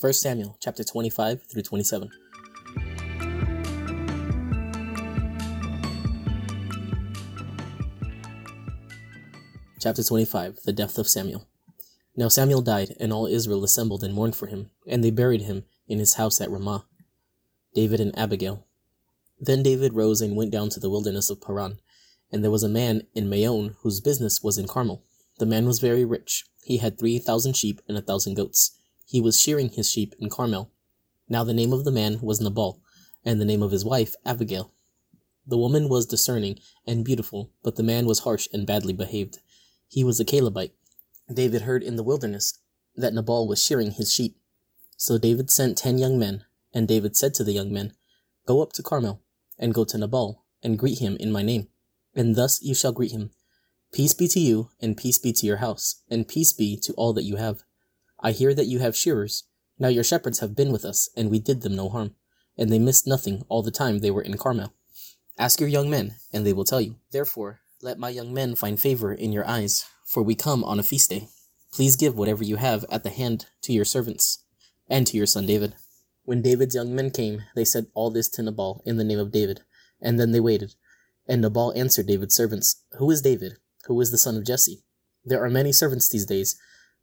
1 Samuel chapter 25 through 27. Chapter 25 The Death of Samuel. Now Samuel died, and all Israel assembled and mourned for him, and they buried him in his house at Ramah. David and Abigail. Then David rose and went down to the wilderness of Paran, and there was a man in Maon whose business was in Carmel. The man was very rich. He had three thousand sheep and a thousand goats he was shearing his sheep in Carmel. Now the name of the man was Nabal, and the name of his wife Abigail. The woman was discerning and beautiful, but the man was harsh and badly behaved. He was a Calebite. David heard in the wilderness that Nabal was shearing his sheep. So David sent ten young men, and David said to the young men, Go up to Carmel, and go to Nabal, and greet him in my name. And thus you shall greet him. Peace be to you, and peace be to your house, and peace be to all that you have. I hear that you have shearers. Now your shepherds have been with us, and we did them no harm, and they missed nothing all the time they were in Carmel. Ask your young men, and they will tell you. Therefore, let my young men find favor in your eyes, for we come on a feast day. Please give whatever you have at the hand to your servants, and to your son David. When David's young men came, they said all this to Nabal in the name of David, and then they waited. And Nabal answered David's servants, Who is David? Who is the son of Jesse? There are many servants these days,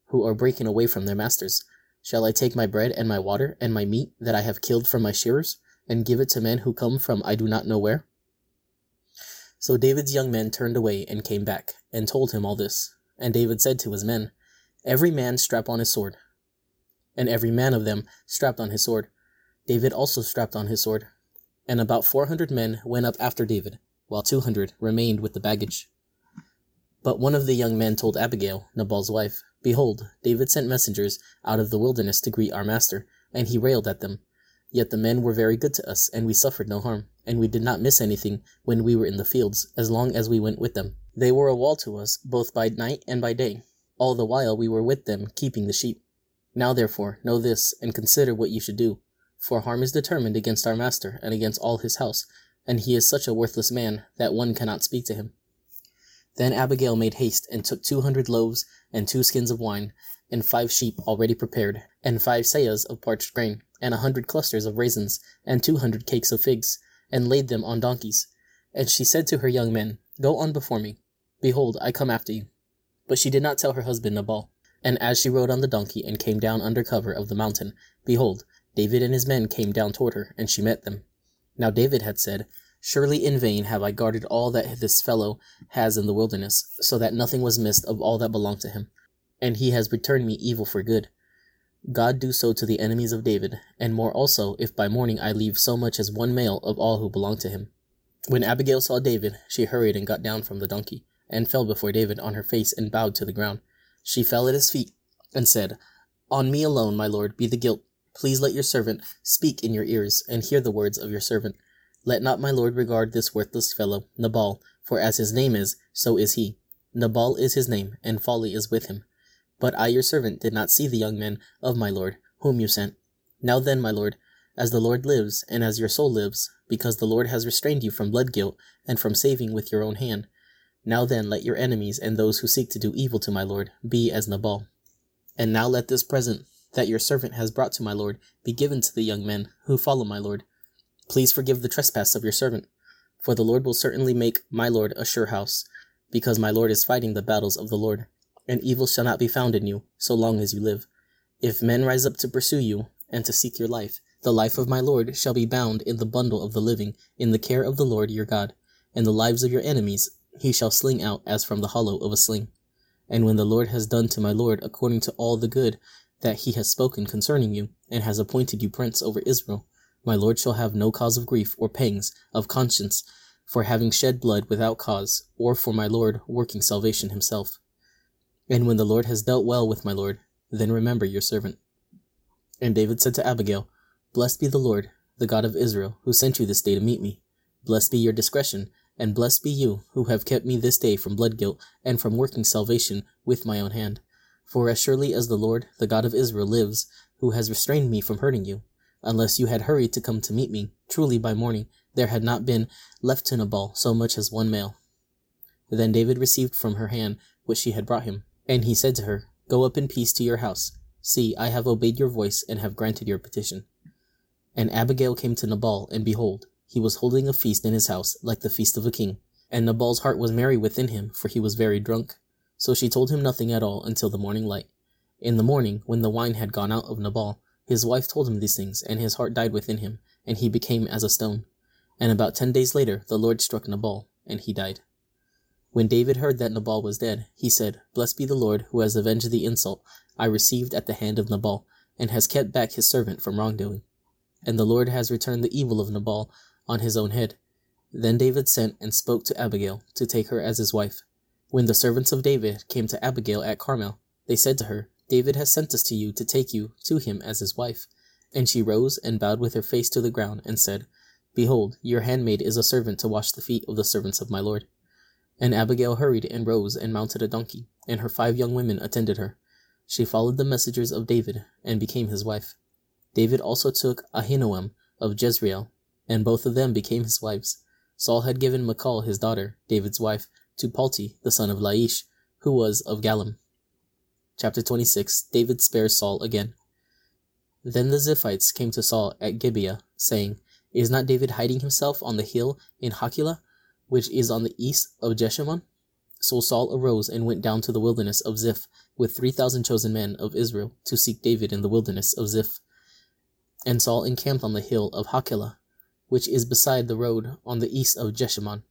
who are breaking away from their masters. Shall I take my bread and my water and my meat that I have killed from my shearers, and give it to men who come from I do not know where? So David's young men turned away and came back, and told him all this. And David said to his men, Every man strap on his sword. And every man of them strapped on his sword. David also strapped on his sword. And about four hundred men went up after David, while two hundred remained with the baggage. But one of the young men told Abigail, Nabal's wife, Behold, David sent messengers out of the wilderness to greet our master, and he railed at them. Yet the men were very good to us, and we suffered no harm, and we did not miss anything when we were in the fields, as long as we went with them. They were a wall to us, both by night and by day, all the while we were with them, keeping the sheep. Now therefore, know this, and consider what you should do. For harm is determined against our master, and against all his house, and he is such a worthless man, that one cannot speak to him. Then Abigail made haste, and took two hundred loaves, and two skins of wine, and five sheep already prepared, and five seahs of parched grain, and a hundred clusters of raisins, and two hundred cakes of figs, and laid them on donkeys. And she said to her young men, Go on before me. Behold, I come after you. But she did not tell her husband Nabal. And as she rode on the donkey and came down under cover of the mountain, behold, David and his men came down toward her, and she met them. Now David had said, Surely in vain have I guarded all that this fellow has in the wilderness, so that nothing was missed of all that belonged to him. And he has returned me evil for good. God do so to the enemies of David, and more also, if by morning I leave so much as one male of all who belong to him. When Abigail saw David, she hurried and got down from the donkey, and fell before David on her face and bowed to the ground. She fell at his feet, and said, On me alone, my lord, be the guilt. Please let your servant speak in your ears, and hear the words of your servant. Let not my lord regard this worthless fellow, Nabal, for as his name is, so is he. Nabal is his name, and folly is with him. But I your servant did not see the young men of my lord, whom you sent. Now then, my lord, as the Lord lives, and as your soul lives, because the Lord has restrained you from blood guilt, and from saving with your own hand, now then let your enemies and those who seek to do evil to my lord be as Nabal. And now let this present that your servant has brought to my lord be given to the young men who follow my lord, Please forgive the trespass of your servant, for the Lord will certainly make my Lord a sure house, because my Lord is fighting the battles of the Lord, and evil shall not be found in you, so long as you live. If men rise up to pursue you, and to seek your life, the life of my Lord shall be bound in the bundle of the living, in the care of the Lord your God, and the lives of your enemies he shall sling out as from the hollow of a sling. And when the Lord has done to my Lord according to all the good that he has spoken concerning you, and has appointed you prince over Israel, my lord shall have no cause of grief or pangs of conscience for having shed blood without cause, or for my lord working salvation himself. And when the Lord has dealt well with my lord, then remember your servant. And David said to Abigail, Blessed be the Lord, the God of Israel, who sent you this day to meet me. Blessed be your discretion, and blessed be you, who have kept me this day from blood guilt, and from working salvation with my own hand. For as surely as the Lord, the God of Israel, lives, who has restrained me from hurting you, unless you had hurried to come to meet me. Truly by morning there had not been left to Nabal so much as one male. Then David received from her hand what she had brought him, and he said to her, Go up in peace to your house. See, I have obeyed your voice and have granted your petition. And Abigail came to Nabal, and behold, he was holding a feast in his house, like the feast of a king. And Nabal's heart was merry within him, for he was very drunk. So she told him nothing at all until the morning light. In the morning, when the wine had gone out of Nabal, his wife told him these things, and his heart died within him, and he became as a stone. And about ten days later, the Lord struck Nabal, and he died. When David heard that Nabal was dead, he said, Blessed be the Lord, who has avenged the insult I received at the hand of Nabal, and has kept back his servant from wrongdoing. And the Lord has returned the evil of Nabal on his own head. Then David sent and spoke to Abigail to take her as his wife. When the servants of David came to Abigail at Carmel, they said to her, David has sent us to you to take you to him as his wife. And she rose and bowed with her face to the ground, and said, Behold, your handmaid is a servant to wash the feet of the servants of my lord. And Abigail hurried and rose and mounted a donkey, and her five young women attended her. She followed the messengers of David, and became his wife. David also took Ahinoam of Jezreel, and both of them became his wives. Saul had given Michal his daughter, David's wife, to Palti, the son of Laish, who was of Gallim. Chapter 26 David spares Saul again. Then the Ziphites came to Saul at Gibeah, saying, Is not David hiding himself on the hill in Hachilah, which is on the east of Jeshimon? So Saul arose and went down to the wilderness of Ziph with three thousand chosen men of Israel to seek David in the wilderness of Ziph. And Saul encamped on the hill of Hachilah, which is beside the road on the east of Jeshimon.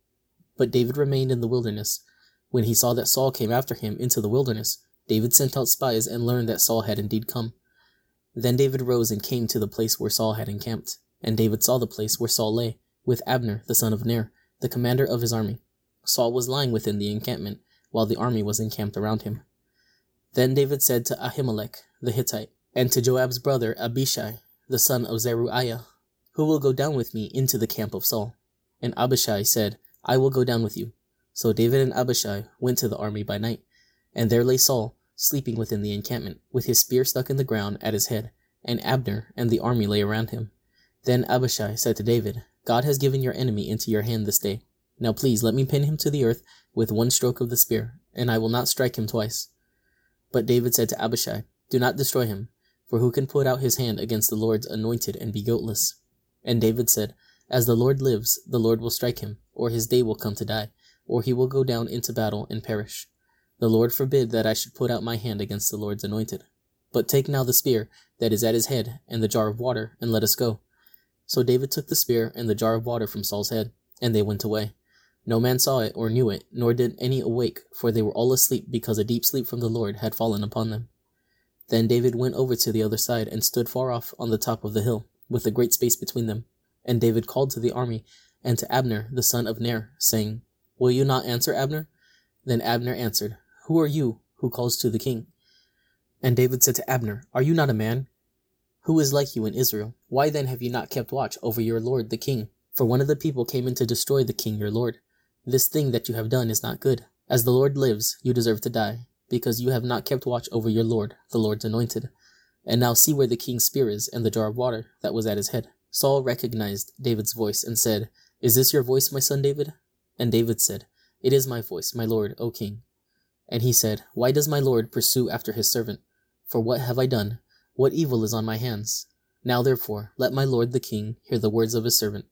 But David remained in the wilderness. When he saw that Saul came after him into the wilderness, David sent out spies and learned that Saul had indeed come. Then David rose and came to the place where Saul had encamped. And David saw the place where Saul lay, with Abner the son of Ner, the commander of his army. Saul was lying within the encampment, while the army was encamped around him. Then David said to Ahimelech the Hittite, and to Joab's brother Abishai, the son of Zeruiah, Who will go down with me into the camp of Saul? And Abishai said, I will go down with you. So David and Abishai went to the army by night, and there lay Saul, sleeping within the encampment, with his spear stuck in the ground at his head, and Abner and the army lay around him. Then Abishai said to David, God has given your enemy into your hand this day. Now please let me pin him to the earth with one stroke of the spear, and I will not strike him twice. But David said to Abishai, Do not destroy him, for who can put out his hand against the Lord's anointed and be guiltless? And David said, As the Lord lives, the Lord will strike him, or his day will come to die, or he will go down into battle and perish. The Lord forbid that I should put out my hand against the Lord's anointed. But take now the spear that is at his head and the jar of water, and let us go. So David took the spear and the jar of water from Saul's head, and they went away. No man saw it or knew it, nor did any awake, for they were all asleep because a deep sleep from the Lord had fallen upon them. Then David went over to the other side and stood far off on the top of the hill, with a great space between them. And David called to the army and to Abner the son of Ner, saying, Will you not answer, Abner? Then Abner answered, Who are you who calls to the king? And David said to Abner, Are you not a man? Who is like you in Israel? Why then have you not kept watch over your lord the king? For one of the people came in to destroy the king your lord. This thing that you have done is not good. As the Lord lives, you deserve to die, because you have not kept watch over your Lord, the Lord's anointed. And now see where the king's spear is and the jar of water that was at his head. Saul recognized David's voice and said, Is this your voice, my son David? And David said, It is my voice, my lord, O king. And he said, Why does my lord pursue after his servant? For what have I done? What evil is on my hands? Now therefore, let my lord the king hear the words of his servant.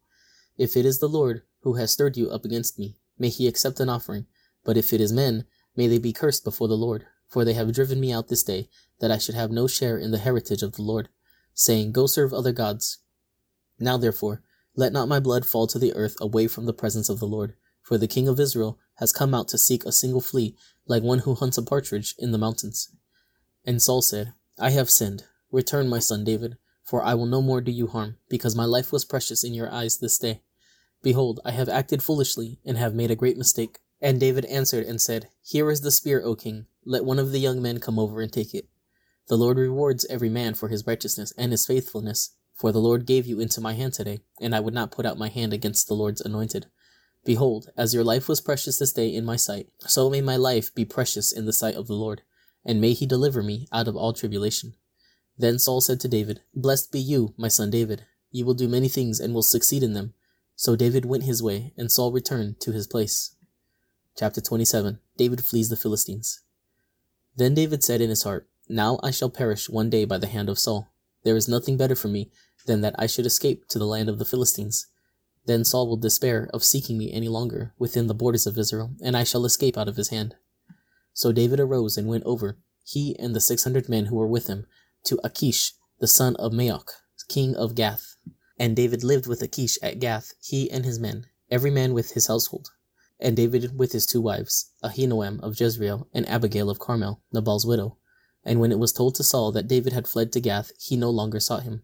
If it is the Lord who has stirred you up against me, may he accept an offering. But if it is men, may they be cursed before the Lord. For they have driven me out this day, that I should have no share in the heritage of the Lord, saying, Go serve other gods. Now therefore, let not my blood fall to the earth away from the presence of the Lord. For the king of Israel has come out to seek a single flea, like one who hunts a partridge in the mountains. And Saul said, I have sinned. Return, my son David, for I will no more do you harm, because my life was precious in your eyes this day. Behold, I have acted foolishly, and have made a great mistake. And David answered and said, Here is the spear, O king. Let one of the young men come over and take it. The Lord rewards every man for his righteousness and his faithfulness. For the Lord gave you into my hand today, and I would not put out my hand against the Lord's anointed. Behold, as your life was precious this day in my sight, so may my life be precious in the sight of the Lord, and may he deliver me out of all tribulation. Then Saul said to David, Blessed be you, my son David. You will do many things and will succeed in them. So David went his way, and Saul returned to his place. Chapter 27 David flees the Philistines. Then David said in his heart, Now I shall perish one day by the hand of Saul. There is nothing better for me than that I should escape to the land of the Philistines. Then Saul will despair of seeking me any longer within the borders of Israel, and I shall escape out of his hand. So David arose and went over, he and the six hundred men who were with him, to Achish, the son of Maoch, king of Gath. And David lived with Achish at Gath, he and his men, every man with his household. And David with his two wives, Ahinoam of Jezreel, and Abigail of Carmel, Nabal's widow. And when it was told to Saul that David had fled to Gath, he no longer sought him.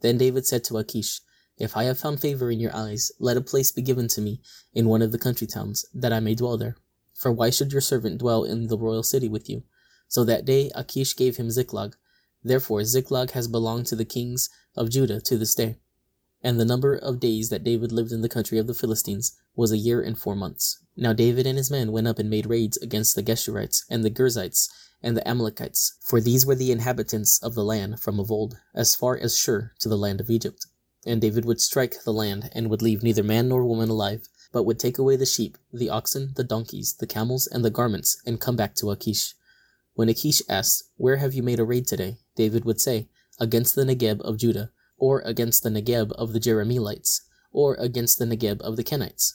Then David said to Achish, If I have found favor in your eyes, let a place be given to me in one of the country towns, that I may dwell there. For why should your servant dwell in the royal city with you? So that day Achish gave him Ziklag. Therefore Ziklag has belonged to the kings of Judah to this day. And the number of days that David lived in the country of the Philistines was a year and four months. Now David and his men went up and made raids against the Geshurites and the Girzites and the Amalekites, for these were the inhabitants of the land from of old, as far as Shur to the land of Egypt. And David would strike the land, and would leave neither man nor woman alive, but would take away the sheep, the oxen, the donkeys, the camels, and the garments, and come back to Achish. When Achish asked, Where have you made a raid today? David would say, Against the Negeb of Judah, or against the Negeb of the Jerahmeelites, or against the Negeb of the Kenites.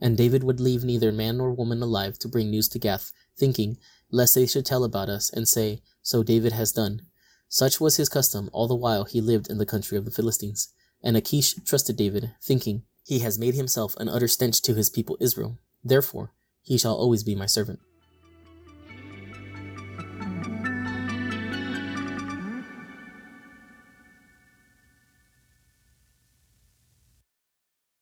And David would leave neither man nor woman alive to bring news to Gath, thinking, lest they should tell about us and say, So David has done. Such was his custom all the while he lived in the country of the Philistines. And Achish trusted David, thinking, He has made himself an utter stench to his people Israel. Therefore, he shall always be my servant.